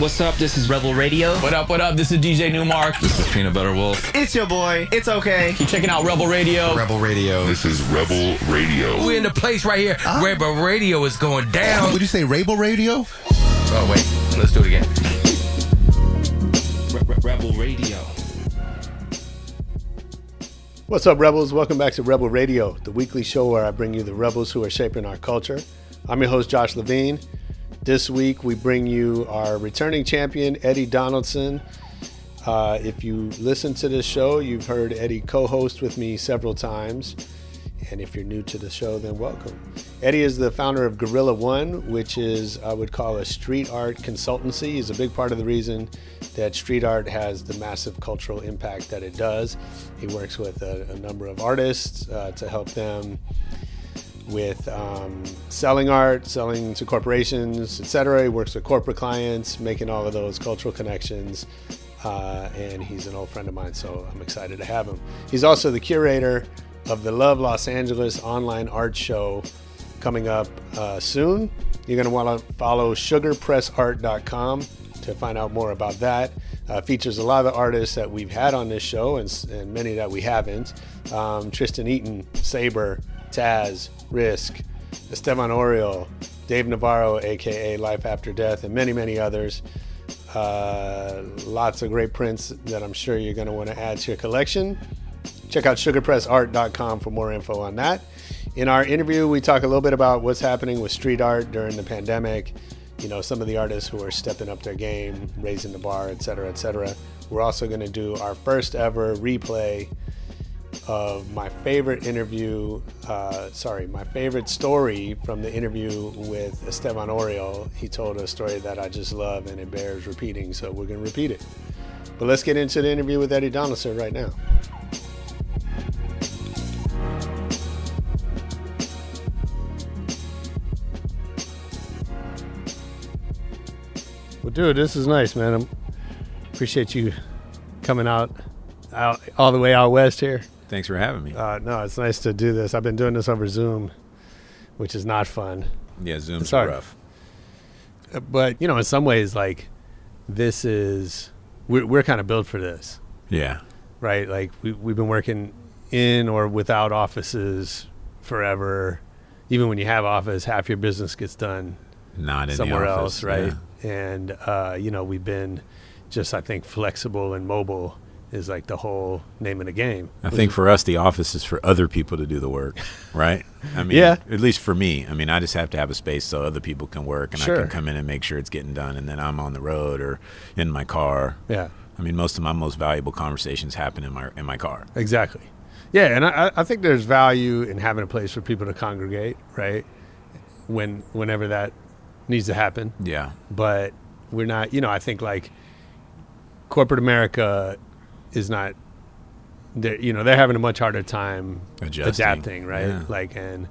What's up? This is Rebel Radio. What up, what up? This is DJ Nu-Mark. This is Peanut Butter Wolf. It's your boy. It's okay. Keep checking out Rebel Radio. Rebel Radio. This is Rebel Radio. We're in the place right here. Ah. Rebel Radio is going down. Would you say Rebel Radio? Oh, wait. Let's do it again. Rebel Radio. What's up, Rebels? Welcome back to Rebel Radio, the weekly show where I bring you the rebels who are shaping our culture. I'm your host, Josh Levine. This week, we bring you our returning champion, Eddie Donaldson. Uh, if you listen to this show, you've heard Eddie co host with me several times. And if you're new to the show, then welcome. Eddie is the founder of Guerilla One, which is, I would call, a street art consultancy. He's a big part of the reason that street art has the massive cultural impact that it does. He works with a, a number of artists uh, to help them with um, selling art, selling to corporations, etc. He works with corporate clients, making all of those cultural connections. Uh, and he's an old friend of mine, so I'm excited to have him. He's also the curator of the Love Los Angeles online art show coming up uh, soon. You're going to want to follow sugarpressart.com to find out more about that. Uh, features a lot of the artists that we've had on this show and, and many that we haven't. Um, Tristan Eaton, Saber, Taz, Risk, Estevan Oriol, Dave Navarro, aka Life After Death, and many, many others. Uh, lots of great prints that I'm sure you're going to want to add to your collection. Check out sugarpressart.com for more info on that. In our interview, we talk a little bit about what's happening with street art during the pandemic. You know, some of the artists who are stepping up their game, raising the bar, etc., cetera, et cetera. We're also going to do our first ever replay of my favorite interview, uh, sorry, my favorite story from the interview with Estevan Oriol. He told a story that I just love and it bears repeating, so we're going to repeat it. But let's get into the interview with Eddie Donaldson right now. Well, dude, this is nice, man. I appreciate you coming out, out all the way out west here. Thanks for having me. Uh, no, it's nice to do this. I've been doing this over Zoom, which is not fun. yeah, Zoom's rough. Uh, But you know, in some ways, like this is we're, we're kind of built for this, Yeah. right? Like we we've been working in or without offices forever. Even when you have office, half your business gets done Not in somewhere the else, right? yeah. And uh, you know, we've been just I think flexible and mobile is like the whole name of the game. I think for us, the office is for other people to do the work, right? I mean, Yeah. At least for me. I mean, I just have to have a space so other people can work, and I can come in and make sure it's getting done, and then I'm on the road or in my car. Yeah. I mean, most of my most valuable conversations happen in my in my car. Exactly. Yeah, and I, I think there's value in having a place for people to congregate, right? When whenever that needs to happen. Yeah. But we're not, you know, I think like corporate America is not they're you know, they're having a much harder time Adjusting. adapting, right? Yeah. Like and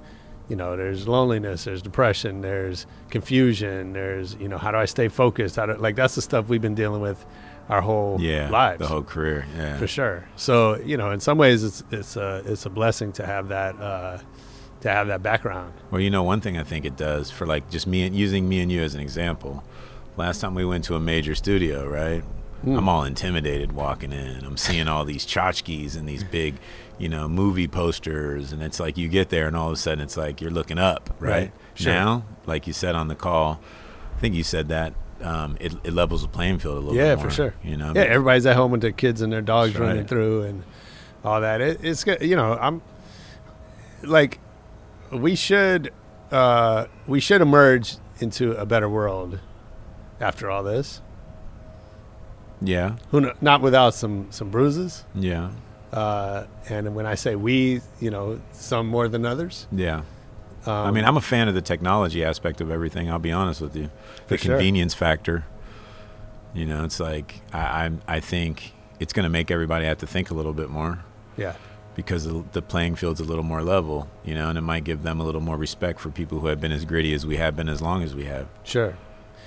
you know, there's loneliness, there's depression, there's confusion, there's, you know, how do I stay focused? How do, like that's the stuff we've been dealing with our whole Yeah. lives The whole career. Yeah. for sure. So you know, in some ways, it's it's a it's a blessing to have that uh, to have that background. Well, you know, one thing I think it does for like just me and using me and you as an example. Last time we went to a major studio, right? Hmm. I'm all intimidated walking in. I'm seeing all these tchotchkes and these big, you know, movie posters, and it's like you get there and all of a sudden it's like you're looking up, right? Right. Sure. Now, like you said on the call, I think you said that um, it, it levels the playing field a little Yeah, bit for sure. You know, Yeah, everybody's at home with their kids and their dogs running right. through and all that. It, it's good. You know, I'm like, we should uh, we should emerge into a better world after all this. Yeah, Who kn- not without some some bruises. yeah, Uh, and when I say we, you know, some more than others. yeah. Um, I mean, I'm a fan of the technology aspect of everything. I'll be honest with you. The For sure. convenience factor. You know, it's like I I, I think it's going to make everybody have to think a little bit more yeah, because the, the playing field's a little more level. You know, and it might give them a little more respect for people who have been as gritty as we have been as long as we have. sure.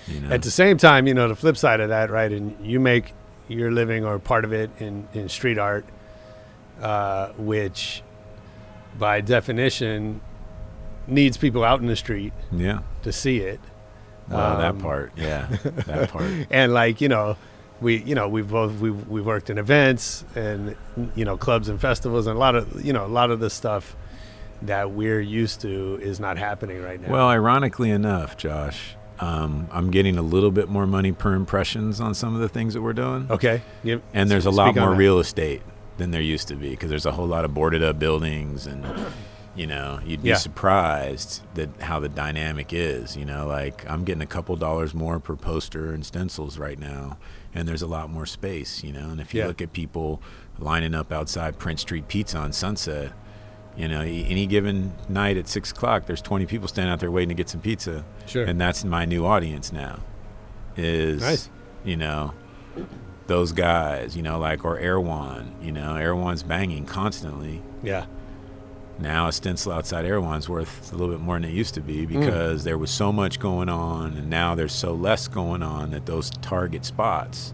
You know, At the same time, you know, the flip side of that, right? And you make your living or part of it in, in street art, uh, which by definition needs people out in the street yeah, to see it. That Um, part, yeah, that part. and like you know we you know we've both we we worked in events and you know clubs and festivals and a lot of you know a lot of the stuff that we're used to is not happening right now Well, ironically enough, Josh, um, I'm getting a little bit more money per impressions on some of the things that we're doing, okay You- and there's a lot more real estate than there used to be because there's a whole lot of boarded up buildings and. You know, you'd be Yeah. surprised that how the dynamic is. You know, like I'm getting a couple dollars more per poster and stencils right now, and there's a lot more space. You know, and if you Yeah. look at people lining up outside Prince Street Pizza on Sunset, you know, any given night at six o'clock, there's 20 people standing out there waiting to get some pizza. Sure. And that's my new audience now. Is Nice. you know those guys, you know, like or Erewhon, you know, Erewhon's banging constantly. yeah Now a stencil outside Erewhon's worth a little bit more than it used to Mm. be because there was so much going on, and now there's so less going on that those target spots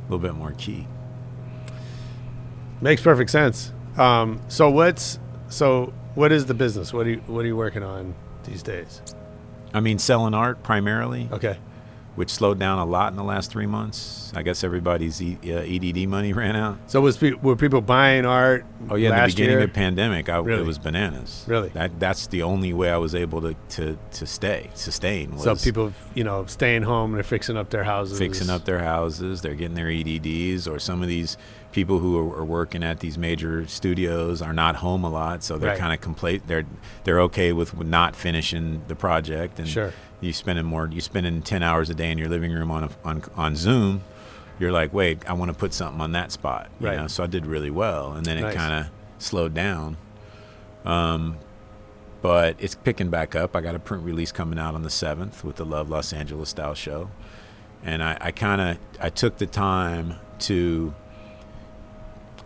a little bit more key. makes perfect sense um so what's so what is the business what are you what are you working on these days I mean, selling art primarily. okay which slowed down a lot in the last three months. I guess everybody's e- uh, EDD money ran out. so was pe- were people buying art Oh yeah, in the beginning year? of the pandemic, I, Really? it was bananas. Really? that that's the only way I was able to to, to stay sustain. Was so people you know staying home and they're fixing up their houses fixing up their houses, they're getting their EDDs, or some of these people who are, are working at these major studios are not home a lot, so they're Right. kind of complete. They're they're okay with not finishing the project, and Sure. you spending more. You spending ten hours a day in your living room on a, on on Zoom. You're like, wait, I want to put something on that spot, you Right. know? So I did really well, and then it Nice. kind of slowed down. Um, but it's picking back up. I got a print release coming out on the seventh with the Love Los Angeles style show, and I, I kind of I took the time to.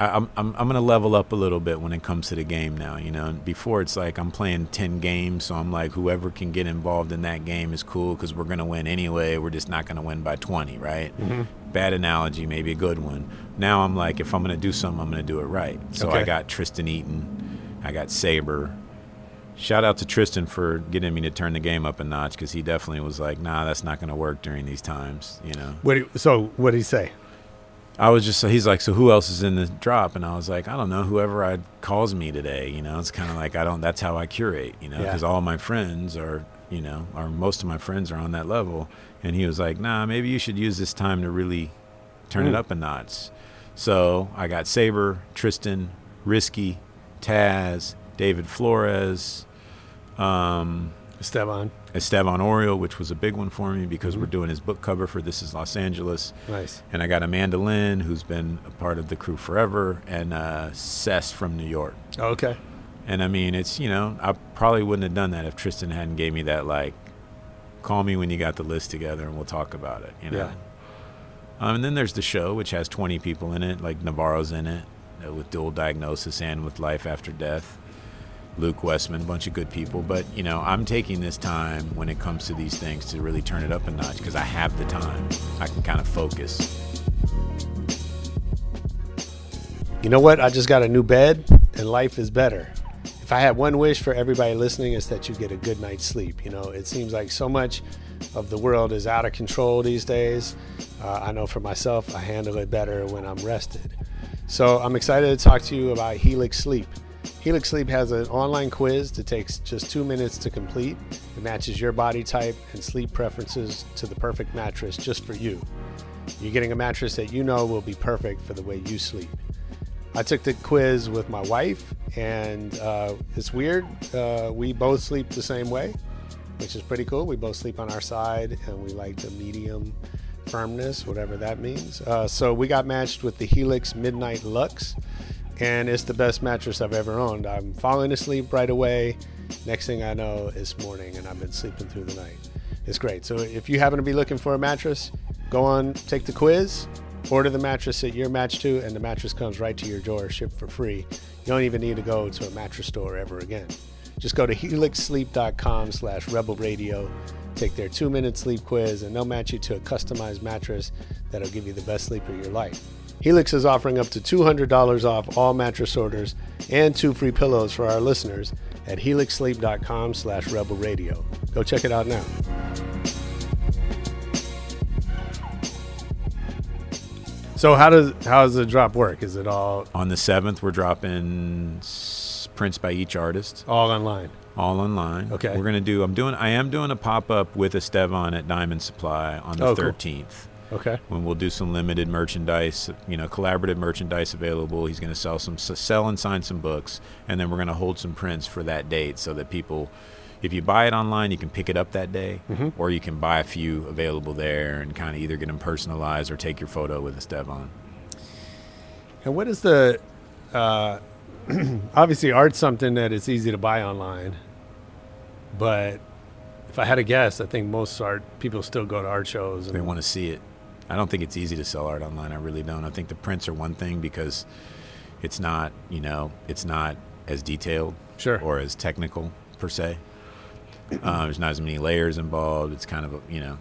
I, I'm I'm I'm gonna level up a little bit when it comes to the game now. You know, before it's like I'm playing ten games, so I'm like whoever can get involved in that game is cool because we're gonna win anyway. We're just not gonna win by twenty, right? Mm-hmm. Bad analogy, maybe a good one. Now I'm like, if I'm gonna do something, I'm gonna do it right. So I got Tristan Eaton, I got Saber. Shout out to Tristan for getting me to turn the game up a notch because he definitely was like, nah, that's not gonna work during these times. You know. what do you- so what did he say I was just he's like, so who else is in the drop? And I was like, I don't know, whoever I calls me today. You know, it's kind of like I don't. That's how I curate. You know, Yeah. because all my friends are, you know, or most of my friends are on that level. And he was like, Nah, maybe you should use this time to really turn it Mm. up a notch. So I got Saber, Tristan, Risky, Taz, David Flores, um, Estevan Estevan Oriol, which was a big one for me because Mm-hmm. we're doing his book cover for This Is Los Angeles. nice And I got Amanda Lynn, who's been a part of the crew forever, and uh, CES from New York. Oh, okay And I mean, it's you know, I probably wouldn't have done that if Tristan hadn't gave me that like, call me when you got the list together and we'll talk about it. You know. Yeah. Um, and then there's the show, which has 20 people in it, like Navarro's in it, uh, with dual diagnosis and with life after death. Luke Westman, a bunch of good people. But, you know, I'm taking this time when it comes to these things to really turn it up a notch because I have the time. I can kind of focus. You know what? I just got a new bed and life is better. If I had one wish for everybody listening, it's that you get a good night's sleep. You know, it seems like so much of the world is out of control these days. Uh, I know for myself, I handle it better when I'm rested. So I'm excited to talk to you about Helix Sleep. Helix Sleep has an online quiz that takes just two minutes to complete. It matches your body type and sleep preferences to the perfect mattress just for you. You're getting a mattress that you know will be perfect for the way you sleep. I took the quiz with my wife, and uh, it's weird. Uh, we both sleep the same way, which is pretty cool. We both sleep on our side, and we like the medium firmness, whatever that means. Uh, so we got matched with the Helix Midnight Lux, and it's the best mattress I've ever owned. I'm falling asleep right away. Next thing I know, it's morning, and I've been sleeping through the night. It's great. So if you happen to be looking for a mattress, go on, take the quiz, order the mattress that you're matched to, and the mattress comes right to your door, shipped for free. You don't even need to go to a mattress store ever again. Just go to helixsleep.com slash rebel radio, take their two minute sleep quiz, and they'll match you to a customized mattress that'll give you the best sleep of your life. Helix is offering up to $200 off all mattress orders and two free pillows for our listeners at helixsleep.com slash rebel radio. Go check it out now. So how does how does the drop work? Is it all on the seventh? We're dropping prints by each artist, all online, all online. Okay, we're gonna do. I'm doing. I am doing a pop up with Estevan at Diamond Supply on the oh, thirteenth. Oh, Okay. when we'll do some limited merchandise, you know, collaborative merchandise available. He's going to sell some, sell and sign some books, and then we're going to hold some prints for that date so that people, if you buy it online, you can pick it up that day, Mm-hmm. or you can buy a few available there and kind of either get them personalized or take your photo with Estevan. And what is the uh, obviously art's something that is easy to buy online, but if I had to guess, I think most art people still go to art shows. And They want to see it. I don't think it's easy to sell art online. I really don't. I think the prints are one thing because it's not, you know, it's not as detailed Sure. or as technical per se. Uh, there's not as many layers involved. It's kind of, a, you know,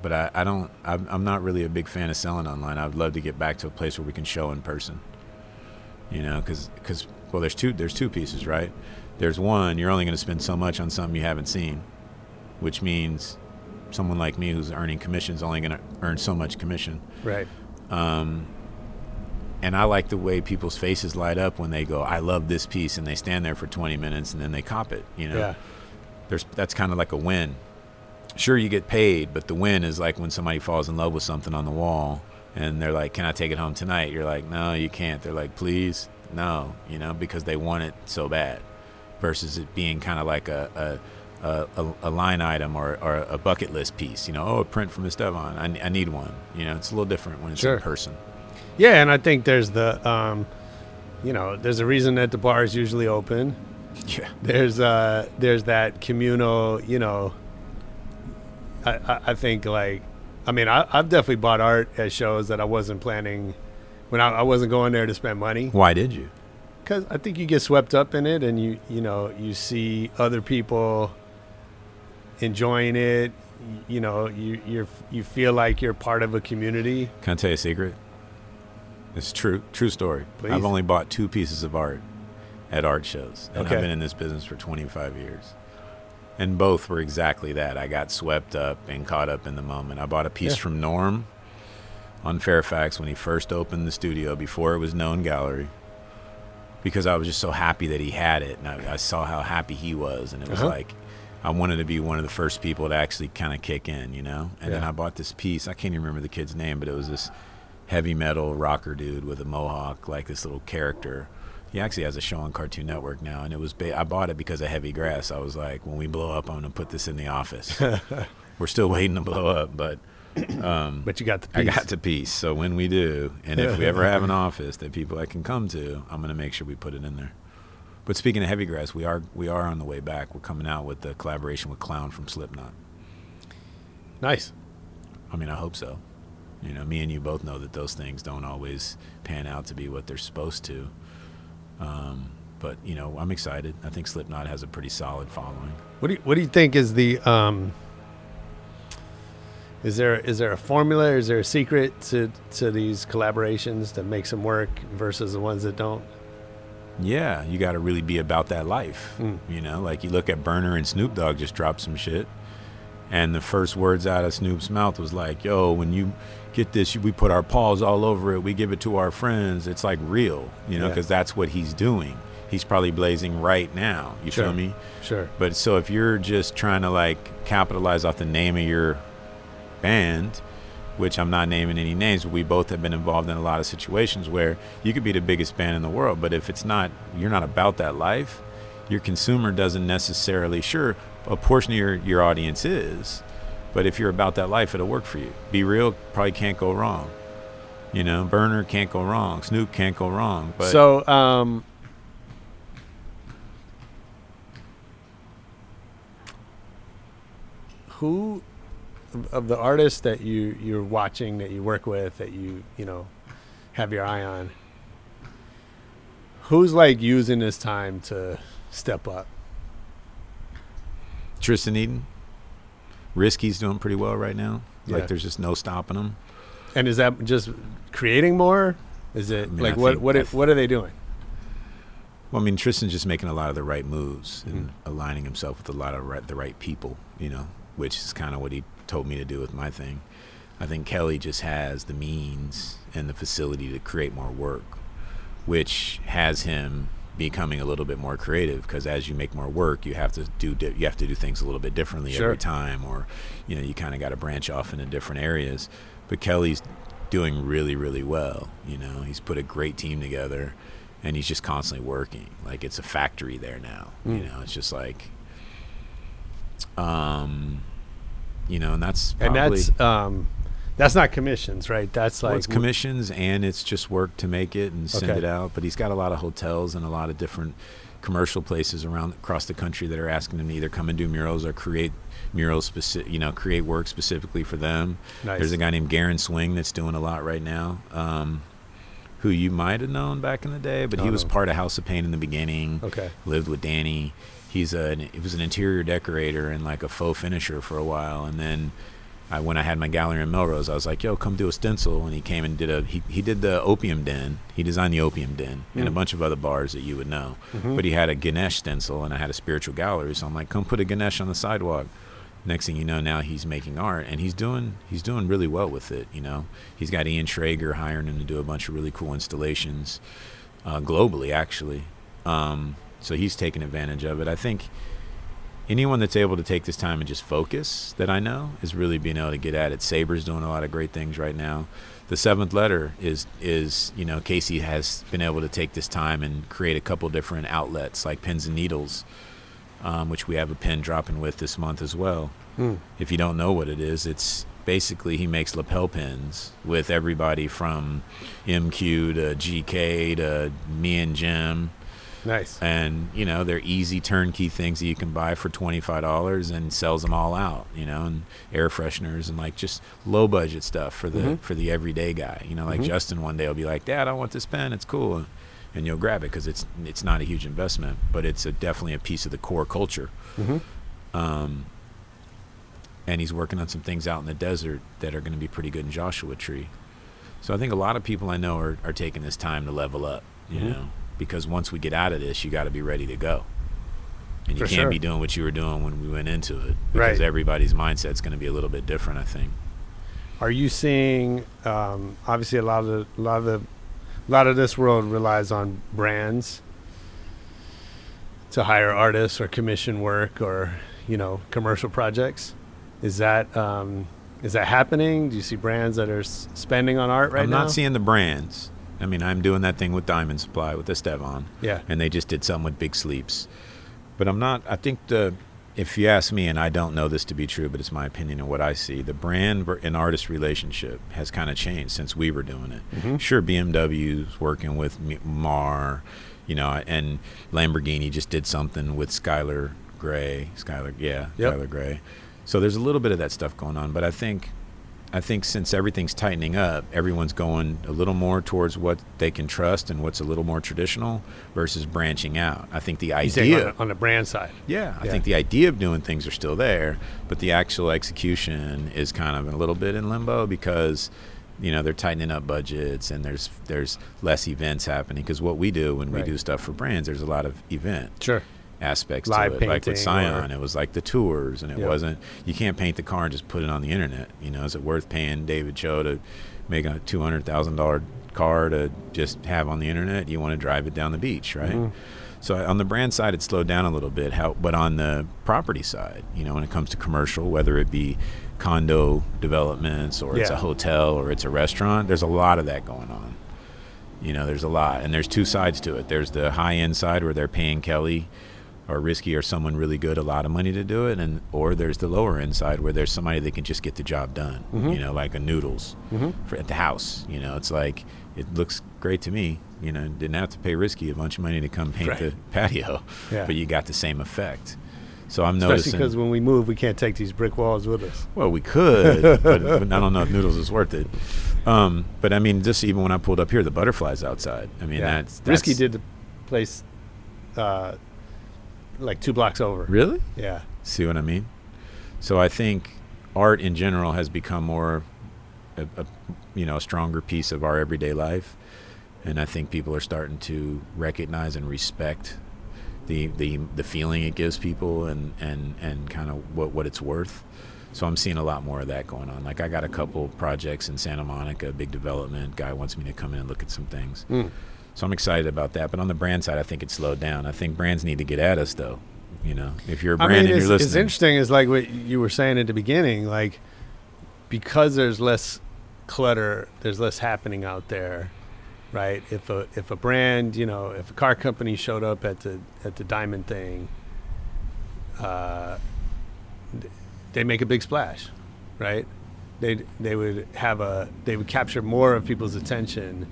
but I, I don't, I'm, I'm not really a big fan of selling online. I'd love to get back to a place where we can show in person, you know, because, well, there's two, there's two pieces, right? There's one, you're only going to spend so much on something you haven't seen, which means someone like me who's earning commissions only going to earn so much commission. right. Um, and I like the way people's faces light up when they go, "I love this piece," and they stand there for 20 minutes and then they cop it. You know, Yeah. there's that's kind of like a win. Sure, you get paid, but the win is like when somebody falls in love with something on the wall and they're like, "Can I take it home tonight?" You're like, "No, you can't." They're like, "Please, no," you know, because they want it so bad. Versus it being kind of like a a, a, a a line item or, or a bucket list piece. You know, oh, a print from Estevan. I, I need one. You know, it's a little different when it's Sure. in person. Yeah, and I think there's the um, you know, there's a reason that the bar is usually open. Yeah. There's uh there's that communal, you know. I, I, I think like, I mean, I, I've definitely bought art at shows that I wasn't planning when I, I wasn't going there to spend money Why did you? because I think you get swept up in it and you you know you see other people enjoying it. You know, you you're you feel like you're part of a community. Can I tell you a secret? It's true, true story. Please. I've only bought two pieces of art at art shows, and Okay. I've been in this business for 25 years. And both were exactly that. I got swept up and caught up in the moment. I bought a piece Yeah. from Norm on Fairfax when he first opened the studio before it was known gallery because I was just so happy that he had it and I, I saw how happy he was and it was Uh-huh. like I wanted to be one of the first people to actually kind of kick in, you know. And then I bought this piece. I can't even remember the kid's name, but it was this heavy metal rocker dude with a mohawk, like this little character. He actually has a show on Cartoon Network now, and it was. Ba- I bought it because of Heavy Grass. I was like, when we blow up, I'm gonna put this in the office. We're still waiting to blow up, but um, But you got the I got the piece. So when we do, and if we ever have an office that people I can come to, I'm gonna make sure we put it in there. But speaking of heavy grass, we are we are on the way back. We're coming out with the collaboration with Clown from Slipknot. nice. I mean, I hope so. You know, me and you both know that those things don't always pan out to be what they're supposed to. Um, but you know, I'm excited. I think Slipknot has a pretty solid following. What do you, what do you think is the um is there is there a formula is there a secret to to these collaborations that makes them work versus the ones that don't? Yeah, you got to really be about that life. Hmm. You know, like you look at Berner and Snoop Dogg just dropped some shit, and the first words out of Snoop's mouth was like, "Yo, when you get this, we put our paws all over it. We give it to our friends. It's like real, you know, Yeah. because that's what he's doing. He's probably blazing right now. You Sure. feel me? Sure. But so if you're just trying to like capitalize off the name of your band, which I'm not naming any names, but we both have been involved in a lot of situations where you could be the biggest band in the world, but if it's not, you're not about that life, your consumer doesn't necessarily, sure, a portion of your, your audience is, but if you're about that life, it'll work for you. Be real, probably can't go wrong. You know, Berner can't go wrong. Snoop can't go wrong. But so um who of- the artists that you you're watching that you work with that you you know have your eye on who's like using this time to step up Tristan Eaton, Risky's doing pretty well right now. Yeah. Like there's just no stopping him. And is that just creating more? Is it I mean, like I what what it, what are they doing? Well, I mean, Tristan's just making a lot of the right moves and Mm-hmm. aligning himself with a lot of right, the right people, you know, which is kind of what he told me to do with my thing. I think Kelly just has the means and the facility to create more work, which has him becoming a little bit more creative because as you make more work you have to do di- you have to do things a little bit differently Sure. every time or you know you kind of got to branch off into different areas. But Kelly's doing really really well you know? He's put a great team together and he's just constantly working. Like it's a factory there now you know? It's just like um you know and that's and that's um, that's not commissions, right? That's like well, it's commissions and it's just work to make it and send Okay. it out. But he's got a lot of hotels and a lot of different commercial places around across the country that are asking him to either come and do murals or create murals specific, you know, create work specifically for them. Nice. There's a guy named Garen Swing that's doing a lot right now. Um, who you might have known back in the day, but he Oh, was no. part of House of Pain in the beginning. Okay. Lived with Danny. He's a he was an interior decorator and like a faux finisher for a while, and then I when I had my gallery in Melrose, I was like, "Yo, come do a stencil." And he came and did a he, he did the Opium Den. He designed the Opium Den and a mm. bunch of other bars that you would know. Mm-hmm. But he had a Ganesh stencil, and I had a spiritual gallery. So I'm like, "Come put a Ganesh on the sidewalk." Next thing you know, now he's making art, and he's doing he's doing really well with it. You know, he's got Ian Schrager hiring him to do a bunch of really cool installations uh, globally, actually. Um, so he's taking advantage of it. I think anyone that's able to take this time and just focus that I know is really being able to get at it. Saber's doing a lot of great things right now. The seventh letter is is you know Casey has been able to take this time and create a couple different outlets like pins and needles, um, which we have a pin dropping with this month as well. Hmm. If you don't know what it is, it's basically he makes lapel pins with everybody from MQ to GK to me and Jim nice. and you know they're easy turnkey things that you can buy for twenty five dollars and sells them all out. You know, and air fresheners and like just low budget stuff for the mm-hmm. for the everyday guy. You know, like mm-hmm. Justin one day will be like, "Dad, I want this pen. It's cool," and you'll grab it because it's it's not a huge investment, but it's a, definitely a piece of the core culture. Um, and he's working on some things out in the desert that are going to be pretty good in Joshua Tree. So I think a lot of people I know are, are taking this time to level up, you Mm-hmm. know, because once we get out of this, you got to be ready to go. And you For can't sure. be doing what you were doing when we went into it because Right. everybody's mindset's going to be a little bit different, I think. Are you seeing? Um, obviously, a lot of the, a lot of the, a lot of this world relies on brands to hire artists or commission work or you know commercial projects. Is that um, is that happening? Do you see brands that are s- spending on art right now? I'm not seeing the brands. I mean, I'm doing that thing with Diamond Supply with Estevan. Yeah. And they just did something with Big Sleeps. But I'm not, I think the, if you ask me, and I don't know this to be true, but it's my opinion and what I see, the brand and artist relationship has kind of changed since we were doing it. Mm-hmm. Sure, BMW's working with Mar, you know, and Lamborghini just did something with Skylar Gray. Skylar, yeah, Yep. Skylar Gray. So there's a little bit of that stuff going on, but I think I think since everything's tightening up, everyone's going a little more towards what they can trust and what's a little more traditional versus branching out. I think the idea, on, the, on the brand side. yeah, I Yeah. think the idea of doing things are still there, but the actual execution is kind of a little bit in limbo because you know they're tightening up budgets and there's there's less events happening because what we do when we do stuff for brands, there's a lot of event Sure. Aspects Live to it. Like with Scion, or- it was like the tours, and it Yep. wasn't. You can't paint the car and just put it on the internet. You know, is it worth paying David Choe to make a two hundred thousand dollar car to just have on the internet? You want to drive it down the beach, right? Mm-hmm. So on the brand side, it slowed down a little bit. How, but on the property side, you know, when it comes to commercial, whether it be condo developments or it's a hotel or it's a restaurant, there's a lot of that going on. You know, there's a lot, and there's two sides to it. There's the high end side where they're paying Kelly or Risky or someone really good a lot of money to do it, and or there's the lower end side where there's somebody that can just get the job done. Mm-hmm. You know, like a Noodles for, at the house. You know, it's like it looks great to me. You know, didn't have to pay Risky a bunch of money to come paint Right. the patio, Yeah. but you got the same effect. So I'm Especially noticing. because when we move, we can't take these brick walls with us. Well, we could, but, but I don't know if noodles is worth it. Um, but I mean, just even when I pulled up here, the butterflies outside. I mean, that's, that's Risky did the place uh, like two blocks over. really Yeah. see what I mean. So I think art in general has become more, a, a you know, a stronger piece of our everyday life, and I think people are starting to recognize and respect the the the feeling it gives people and and and kind of what what it's worth. So I'm seeing a lot more of that going on. Like I got a couple projects in Santa Monica, big development. Guy wants me to come in and look at some things. Mm. So I'm excited about that. But on the brand side, I think it's slowed down. I think brands need to get at us though. You know, if you're a brand mean, and it's, you're it's listening, interesting. Is like what you were saying at the beginning, like because there's less clutter, there's less happening out there, right? If a if a brand, you know, if a car company showed up at the at the diamond thing, uh, they make a big splash, right? They they would have a they would capture more of people's attention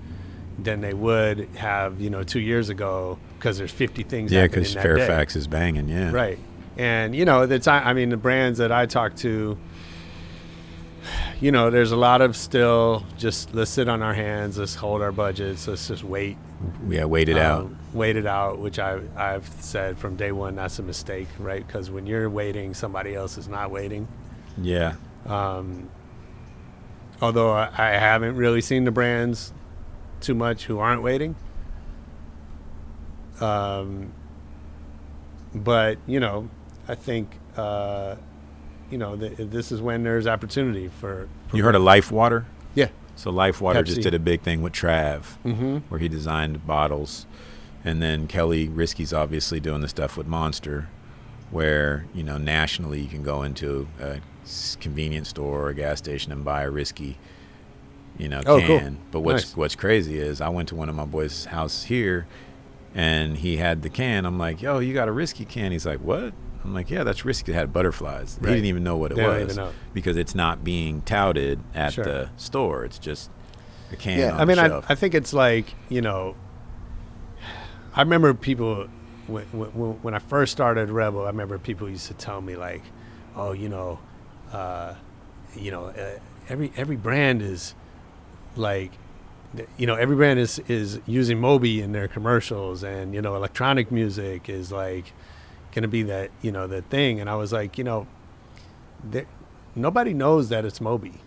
than they would have, you know, two years ago because there's 50 things. yeah, because that day. Fairfax is banging. Yeah, Right. And you know, the time I mean the brands that I talk to you know, there's a lot of still just let's sit on our hands, let's hold our budgets, let's just wait. Yeah, wait it out. um, Wait it out, which I I've said from day one that's a mistake, right? Because when you're waiting, somebody else is not waiting. Yeah, Um, although I, I haven't really seen the brands too much who aren't waiting. Um, but you know, I think uh, you know th- this is when there's opportunity for. for you heard of Life Water? Yeah. So Life Water just did a big thing with Trav, Mm-hmm. where he designed bottles, and then Kelly Risky's obviously doing the stuff with Monster, where you know nationally you can go into a convenience store or a gas station and buy a Risky, you know, Oh, cool. can. But what's Nice. what's crazy is I went to one of my boys' house here, and he had the can. I'm like, "Yo, you got a Risky can?" He's like, "What?" I'm like, "Yeah, that's Risky. It had butterflies." Right. He didn't even know what it They was because it's not being touted at Sure. the store. It's just a can. Yeah, I mean, I. I think it's like you know. I remember people when, when, when I first started Rebel. I remember people used to tell me like, "Oh, you know, uh, you know, uh, every every brand is like, you know, every brand is is using Moby in their commercials, and you know, electronic music is like going to be that you know the thing." And I was like, you know, there, nobody knows that it's Moby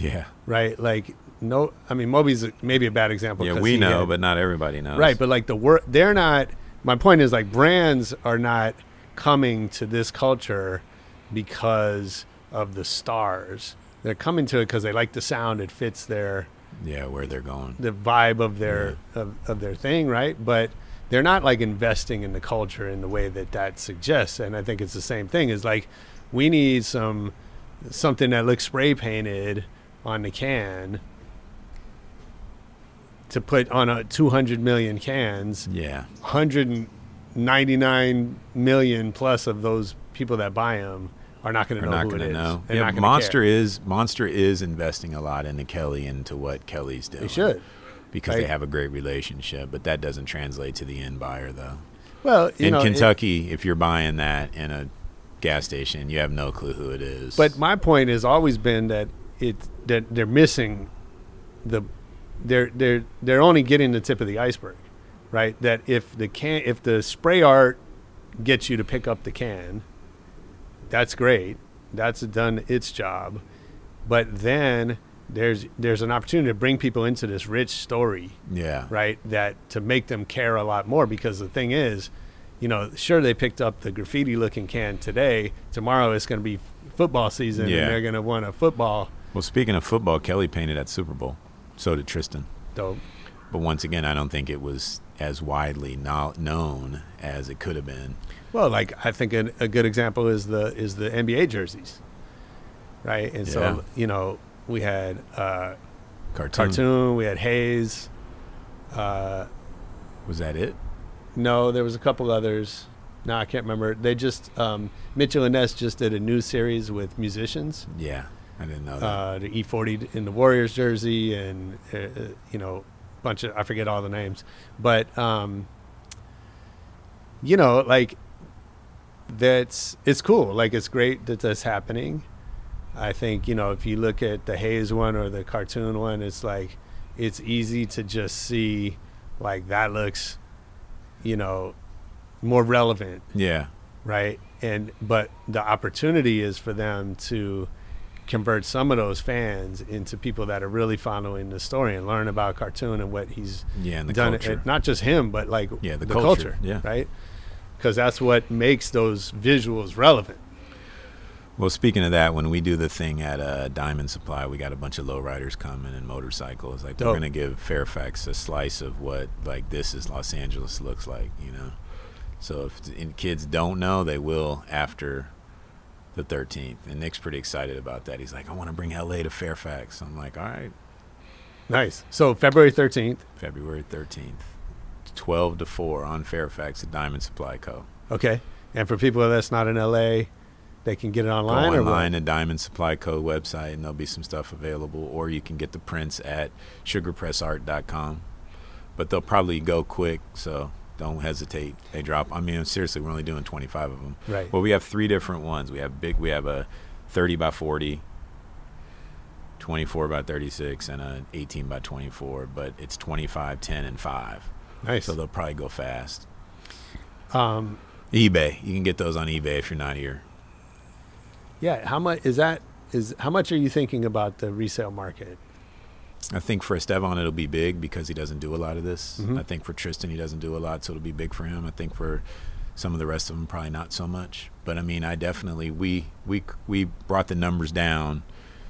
yeah, right? Like no, I mean Moby's maybe a bad example. yeah we know, had- but not everybody knows. right. But like the work, they're not. My point is like brands are not coming to this culture because of the stars. They're coming to it because they like the sound. It fits their yeah, where they're going. the vibe of their of, of their thing, right? But they're not like investing in the culture in the way that that suggests. And I think it's the same thing. Is like we need some something that looks spray painted on the can to put on a 200 million cans. Yeah, 199 million plus of those people that buy them are not going to know not who gonna is. know. They're Yeah, not Monster care. is Monster is investing a lot into Kelly into what Kelly's doing. They should. because Right. they have a great relationship, but that doesn't translate to the end buyer though. Well, you in know, it- Kentucky, if you're buying that in a gas station, you have no clue who it is. But my point has always been that it that they're missing the they're they're they're only getting the tip of the iceberg, right? That if the can if the spray art gets you to pick up the can, that's great. That's done its job. But then there's there's an opportunity to bring people into this rich story yeah, right? That to make them care a lot more because the thing is, you know, sure they picked up the graffiti looking can today. Tomorrow it's going to be football season Yeah. and they're going to want a football. Well, speaking of football, Kelly painted at Super Bowl. So did Tristan. Dope. But once again, I don't think it was as widely no- known as it could have been. Well, like I think a, a good example is the is the NBA jerseys, right? And Yeah. so you know we had uh, Cartoon. cartoon, we had Hayes. Uh, Was that it? no, there was a couple others. No, I can't remember. They just um, Mitchell and Ness just did a new series with musicians. Yeah, I didn't know that. uh, the E40 in the Warriors jersey, and uh, uh, you know, bunch of I forget all the names, but um, you know, like that's it's cool. Like it's great that that's happening. I think you know if you look at the Hayes one or the cartoon one, it's like it's easy to just see like that looks, you know, more relevant yeah, right? And but the opportunity is for them to convert some of those fans into people that are really following the story and learn about cartoon and what he's yeah, and the done. culture. It, not just him, but like Yeah, the the, culture, culture, yeah. right? Because that's what makes those visuals relevant. Well, speaking of that, when we do the thing at uh, Diamond Supply, we got a bunch of lowriders coming and motorcycles. Like Dope. we're gonna give Fairfax a slice of what like this is Los Angeles looks like, you know. So if and kids don't know, they will after the 13th. And Nick's pretty excited about that. He's like, I want to bring LA to Fairfax. I'm like, all right, Nice. So February 13th. February 13th, 12 to 4 on Fairfax at Diamond Supply Co. Okay. And for people that's not in LA, they can get it online Go online at Diamond Supply Co. website, and there'll be some stuff available. Or you can get the prints at sugarpressart.com. But they'll probably go quick, so don't hesitate. They drop. I mean, seriously, we're only doing 25 of them. Right. Well, we have three different ones. We have big. We have a 30 by 40, 24 by 36, and a 18 by 24. But it's 25, 10, and five. Nice. So they'll probably go fast. Um, eBay. You can get those on eBay if you're not here. yeah. How much is that? Is how much are you thinking about the resale market? I think for Estevan it'll be big because he doesn't do a lot of this. Mhm. I think for Tristan he doesn't do a lot, so it'll be big for him. I think for some of the rest of them probably not so much. But I mean, I definitely we we we brought the numbers down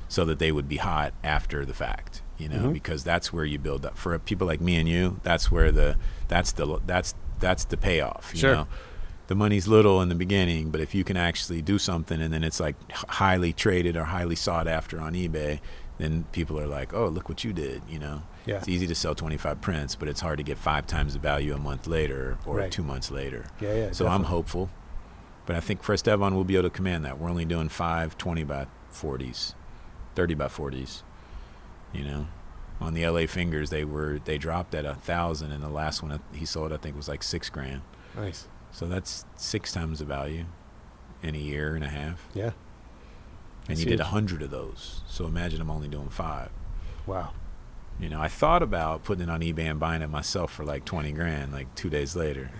so that they would be hot after the fact, you know, Mhm. because that's where you build up. For people like me and you, that's where the that's the that's that's the payoff, you Sure. know. The money's little in the beginning, but if you can actually do something and then it's like highly traded or highly sought after on eBay, then people are like, "Oh, look what you did," you know. Yeah. It's easy to sell 25 prints, but it's hard to get five times the value a month later or Right. two months later. Yeah, yeah. so I'm hopeful. But I think for Estevan, we'll be able to command that. We're only doing five 20 by 40s, 30 by 40s. You know, on the LA fingers, they were they dropped at a thousand, and the last one he sold, I think, was like six grand. nice. So that's six times the value in a year and a half. Yeah. And That's you did a hundred of those. So imagine I'm only doing five. Wow. You know, I thought about putting it on eBay and buying it myself for like 20 grand, like two days later.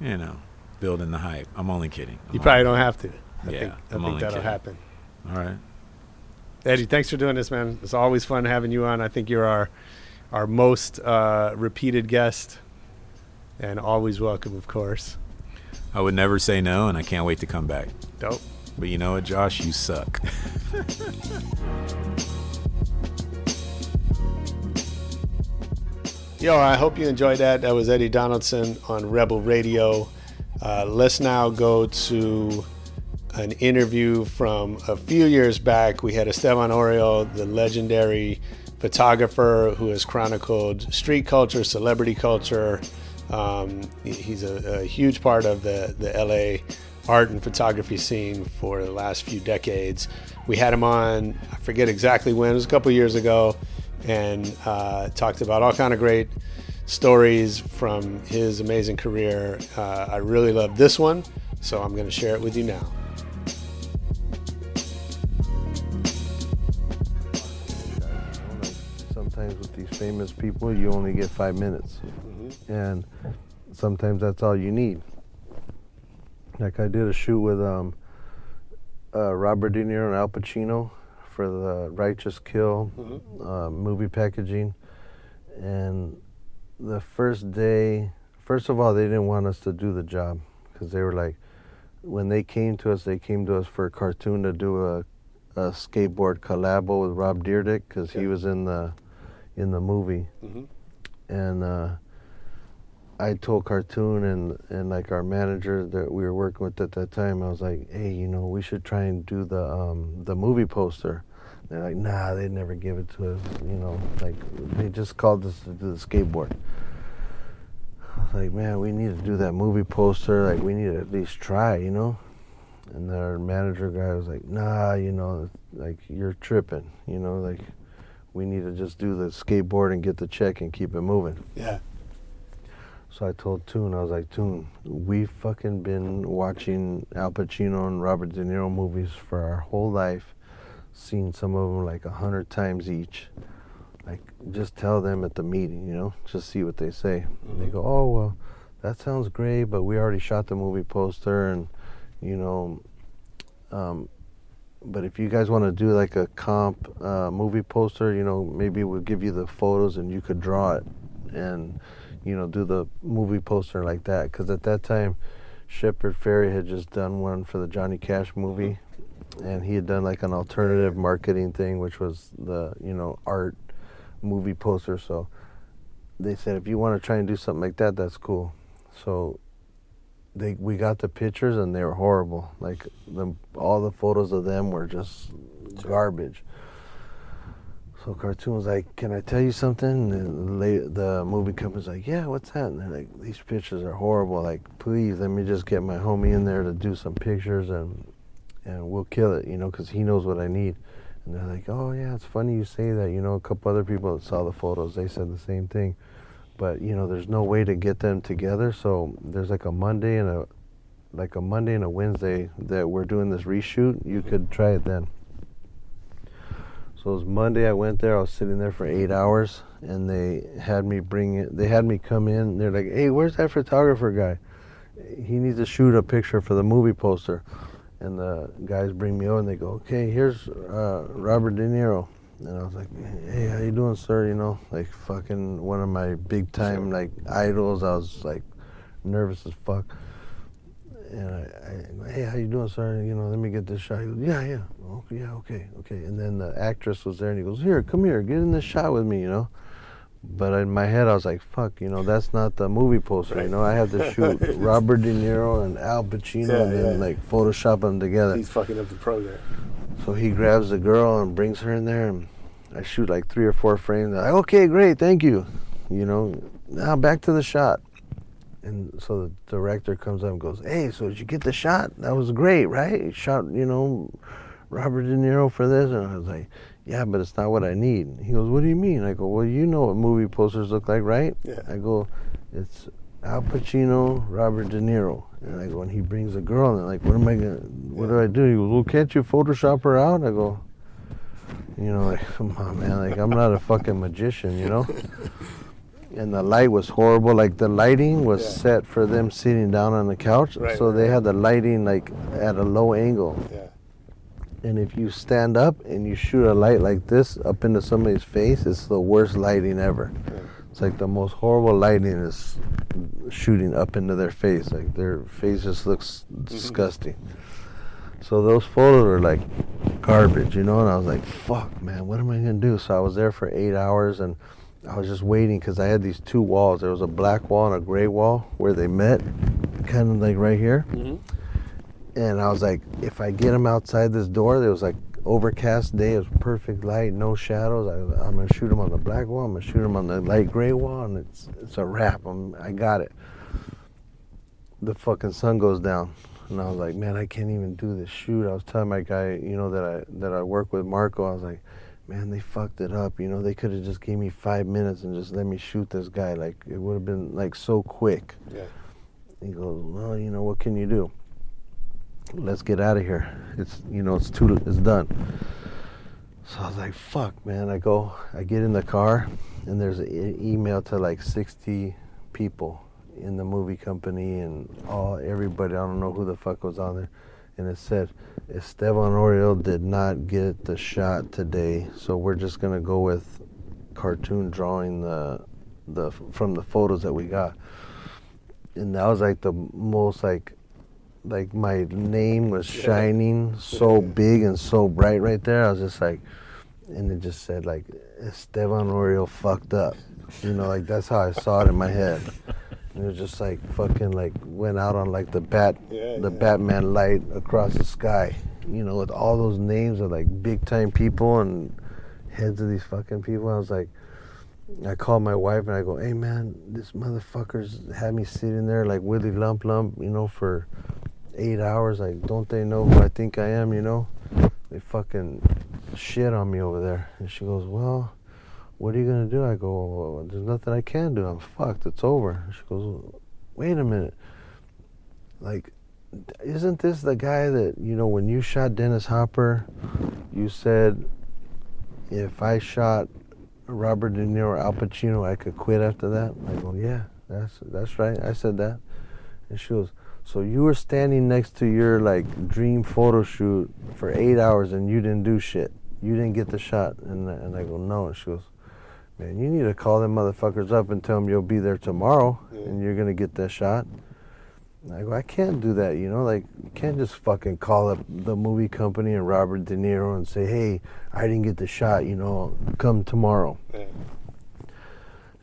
You know, building the hype. I'm only kidding. I'm You probably only- don't have to. I Yeah, think, I I'm think that'll kidding. happen. All right. Eddie, thanks for doing this, man. It's always fun having you on. I think you're our our most uh, repeated guest, and always welcome, of course. I would never say no, and I can't wait to come back. Dope. But you know what, Josh? You suck. Yo, I hope you enjoyed that. That was Eddie Donaldson on Rebel Radio. Uh, let's now go to an interview from a few years back. We had Estevan Oriol, the legendary photographer who has chronicled street culture, celebrity culture. Um, he's a, a huge part of the, the LA art and photography scene for the last few decades. We had him on, I forget exactly when, it was a couple years ago, and uh, talked about all kind of great stories from his amazing career. Uh, I really love this one, so I'm going to share it with you now. Famous people, you only get five minutes, and sometimes that's all you need. Like I did a shoot with um, uh, Robert De Niro and Al Pacino for the Righteous Kill uh, movie packaging, and the first day, first of all, they didn't want us to do the job because they were like, when they came to us, they came to us for a cartoon to do a, a skateboard collabo with Rob Dyrdek because he was in the in the movie, Mhm. and uh, I told Cartoon and and like our manager that we were working with at that time, I was like, hey, you know, we should try and do the um, the movie poster. They're like, nah, they'd never give it to us. You know, like they just called us to do the skateboard. I was like, man, we need to do that movie poster. Like, we need to at least try, you know. And our manager guy was like, nah, you know, like you're tripping, you know, like we need to just do the skateboard and get the check and keep it moving. Yeah. So I told Toon, I was like, Toon, we've fucking been watching Al Pacino and Robert De Niro movies for our whole life, seen some of them like a hundred times each. Like, just tell them at the meeting, you know, just see what they say. And they go, oh, well, that sounds great, but we already shot the movie poster and, you know, um, but if you guys want to do like a comp uh, movie poster, you know, maybe we'll give you the photos and you could draw it and, you know, do the movie poster like that. Because at that time, Shepard Fairey had just done one for the Johnny Cash movie, and he had done like an alternative marketing thing, which was the you know art movie poster. So they said if you want to try and do something like that, that's cool. So they we got the pictures and they were horrible. Like the all the photos of them were just garbage. So cartoon was like, "Can I tell you something?" And the, the movie company's like, "Yeah, what's that?" And they're like, "These pictures are horrible. Like, please let me just get my homie in there to do some pictures and and we'll kill it, you know, because he knows what I need." And they're like, "Oh yeah, it's funny you say that. You know, a couple other people that saw the photos, they said the same thing, but you know, there's no way to get them together. So there's like a Monday and a like a Monday and a Wednesday that we're doing this reshoot. You could try it then." So it was Monday. I went there. I was sitting there for eight hours, and they had me bring it. They had me come in. They're like, "Hey, where's that photographer guy? He needs to shoot a picture for the movie poster." And the guys bring me over, and they go, "Okay, here's uh, Robert De Niro." And I was like, "Hey, how you doing, sir? You know, like fucking one of my big time like idols." I was like nervous as fuck. And I, I go, hey, how you doing, sir? You know, let me get this shot. He goes, yeah, yeah, okay, yeah, okay, okay. And then the actress was there, and he goes, here, come here, get in this shot with me, you know. But in my head, I was like, fuck, you know, that's not the movie poster, you know. I have to shoot Robert De Niro and Al Pacino, Yeah, and then yeah. like Photoshop them together. He's fucking up the program. So he grabs the girl and brings her in there, and I shoot like three or four frames. Like, okay, great, thank you. You know, now back to the shot. And so the director comes up and goes, hey, so did you get the shot? That was great, right? Shot, you know, Robert De Niro for this? And I was like, yeah, but it's not what I need. He goes, what do you mean? I go, well, you know what movie posters look like, right? Yeah. I go, it's Al Pacino, Robert De Niro. And I go, and he brings a girl, and they're like, what am I gonna, what do I do? He goes, well, can't you Photoshop her out? I go, you know, like, come on, man, like, I'm not a fucking magician, you know? And the light was horrible. Like, the lighting was Yeah. set for them sitting down on the couch. Right, so they had the lighting, like, at a low angle. Yeah. And if you stand up and you shoot a light like this up into somebody's face, it's the worst lighting ever. Yeah. It's like the most horrible lighting is shooting up into their face. Like their face just looks mm-hmm. disgusting. So those photos are like garbage, you know. And I was like, "Fuck, man, what am I gonna do?" So I was there for eight hours, and I was just waiting because I had these two walls. There was a black wall and a gray wall where they met, kind of like right here. Mm-hmm. And I was like, if I get them outside this door, there was like overcast day, was perfect light, no shadows. I, I'm gonna shoot them on the black wall. I'm gonna shoot them on the light gray wall, and it's it's a wrap. I'm, I got it. The fucking sun goes down, and I was like, man, I can't even do this shoot. I was telling my guy, you know, that I that I work with Marco. I was like, man, they fucked it up. You know, they could have just gave me five minutes and just let me shoot this guy. Like it would have been like so quick. Yeah. He goes, well, you know, what can you do? Let's get out of here. It's, you know, it's too, it's done. So I was like, fuck, man. I go, I get in the car, and there's an email to like 60 people in the movie company and all, everybody. I don't know who the fuck was on there. And it said, Estevan Oriol did not get the shot today, so we're just gonna go with cartoon drawing the, the from the photos that we got and that was like the most like like my name was shining so big and so bright right there. I was just like, and it just said like Estevan Oriol fucked up, you know, like that's how I saw it in my head. And it was just like fucking like went out on like the bat, Yeah, the yeah. Batman light across the sky, you know, with all those names of like big time people and heads of these fucking people. I was like, I called my wife and I go, hey man, this motherfuckers had me sitting there like Willie Lump Lump, you know, for eight hours. Like, don't they know who I think I am, you know? They fucking shit on me over there. And she goes, well, what are you gonna do? I go, well, there's nothing I can do. I'm fucked. It's over. She goes, wait a minute. Like, isn't this the guy that, you know, when you shot Dennis Hopper, you said, if I shot Robert De Niro or Al Pacino, I could quit after that. I go, yeah, that's that's right. I said that, and she goes, so you were standing next to your like dream photo shoot for eight hours and you didn't do shit. You didn't get the shot, and and I go, no. And she goes, man, you need to call them motherfuckers up and tell them you'll be there tomorrow and you're gonna get that shot. I go, I can't do that, you know, like you can't just fucking call up the movie company and Robert De Niro and say, hey, I didn't get the shot, you know, come tomorrow. Yeah.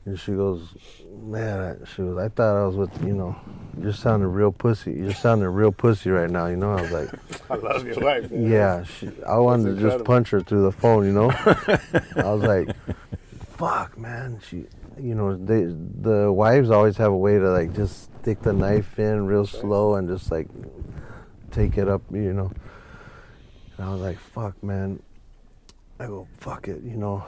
And she goes, man, I, she goes, I thought I was with, you know, you're sounding real pussy. You're sounding real pussy right now, you know. I was like, I love your wife. man. yeah, she, I wanted to incredible. just punch her through the phone, you know. I was like, fuck, man. She, you know, they, the wives always have a way to like just stick the knife in real slow and just like take it up, you know. And I was like, fuck, man. I go, fuck it, you know.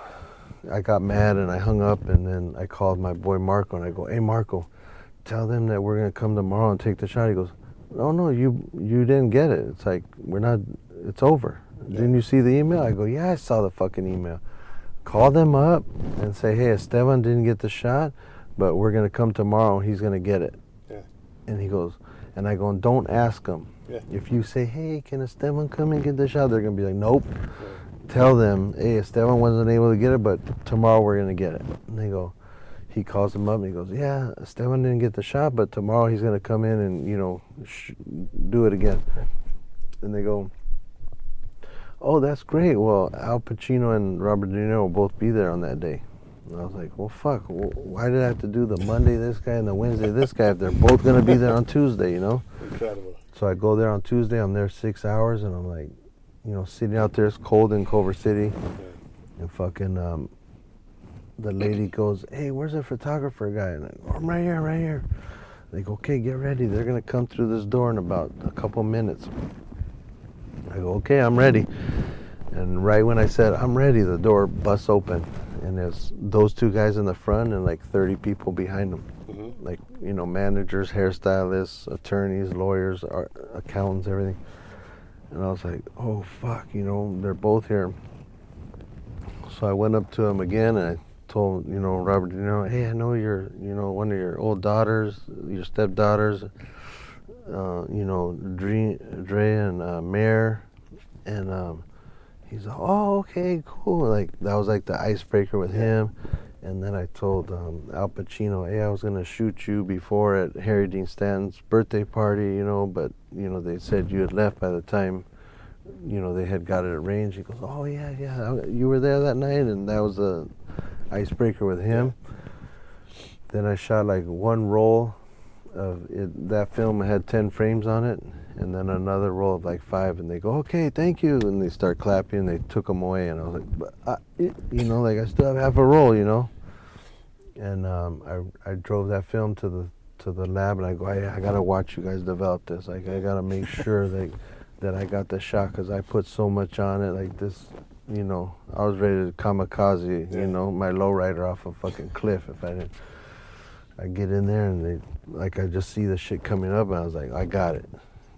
I got mad and I hung up and then I called my boy Marco and I go, hey Marco, tell them that we're gonna come tomorrow and take the shot. He goes, no, no, you you didn't get it. It's like we're not. It's over. Didn't you see the email? I go, yeah, I saw the fucking email. Call them up and say, hey, Estevan didn't get the shot, but we're gonna come tomorrow. And He's gonna get it. Yeah. And he goes, and I go, don't ask him. Yeah. If you say, hey, can Estevan come and get the shot? They're gonna be like, nope. Tell them, hey, Estevan wasn't able to get it, but tomorrow we're gonna get it. And they go, he calls them up and he goes, yeah, Estevan didn't get the shot, but tomorrow he's gonna come in and you know sh- do it again. And they go, oh, that's great. Well, Al Pacino and Robert De Niro will both be there on that day. And I was like, well, fuck. wh- Why did I have to do the Monday this guy and the Wednesday this guy if they're both gonna be there on Tuesday? You know. Incredible. So I go there on Tuesday. I'm there six hours, and I'm like, you know, sitting out there. It's cold in Culver City, and fucking um, the lady goes, "Hey, where's the photographer guy?" And I go, "I'm right here, right here." They go, "Okay, get ready. They're gonna come through this door in about a couple minutes." I go, "Okay, I'm ready." And right when I said I'm ready, the door busts open, and there's those two guys in the front and like 30 people behind them like you know managers hairstylists attorneys lawyers accountants everything and i was like oh fuck you know they're both here. So i went up to him again and i told you know robert you know hey i know you're you know one of your old daughters your stepdaughters uh, you know dre, dre and uh, Mare, and um, he's like oh okay cool. Like that was like the icebreaker with him and then I told um, Al Pacino, hey, I was gonna shoot you before at Harry Dean Stanton's birthday party, you know, but you know they said you had left by the time, you know, they had got it arranged. He goes, oh yeah, yeah, you were there that night, and that was the icebreaker with him. Then I shot like one roll of it. That film had ten frames on it, and then another roll of like five. And they go, okay, thank you, and they start clapping. They took them away, and I was like, but I, you know, like I still have half a roll, you know and um, I I drove that film to the to the lab, and I go, I, I gotta watch you guys develop this. Like I gotta make sure that that I got the shot because I put so much on it. Like this, you know, I was ready to kamikaze, Yeah. you know, my lowrider off a fucking cliff if I didn't. I get in there and they like I just see the shit coming up, and I was like, I got it.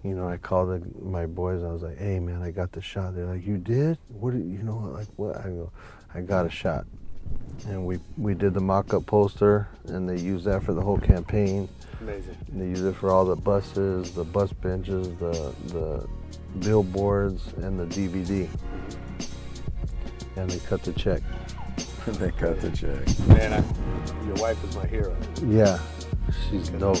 You know, I called the, my boys. I was like, Hey man, I got the shot. They're like, You did? What? Did, you know, like what? I go, I got a shot and we we did the mock-up poster and they used that for the whole campaign Amazing. and they used it for all the buses the bus benches the the billboards and the dvd and they cut the check they cut the check. Man, I, your wife is my hero. yeah she's dope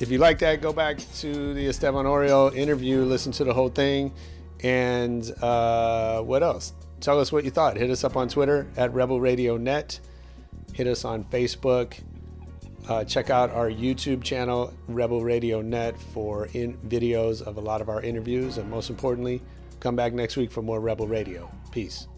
If you like that, go back to the Estevan Oriol interview, listen to the whole thing. And uh, what else? Tell us what you thought. Hit us up on Twitter at Rebel Radio Net. Hit us on Facebook. Uh, check out our YouTube channel, Rebel Radio Net, for in videos of a lot of our interviews. And most importantly, come back next week for more Rebel Radio. Peace.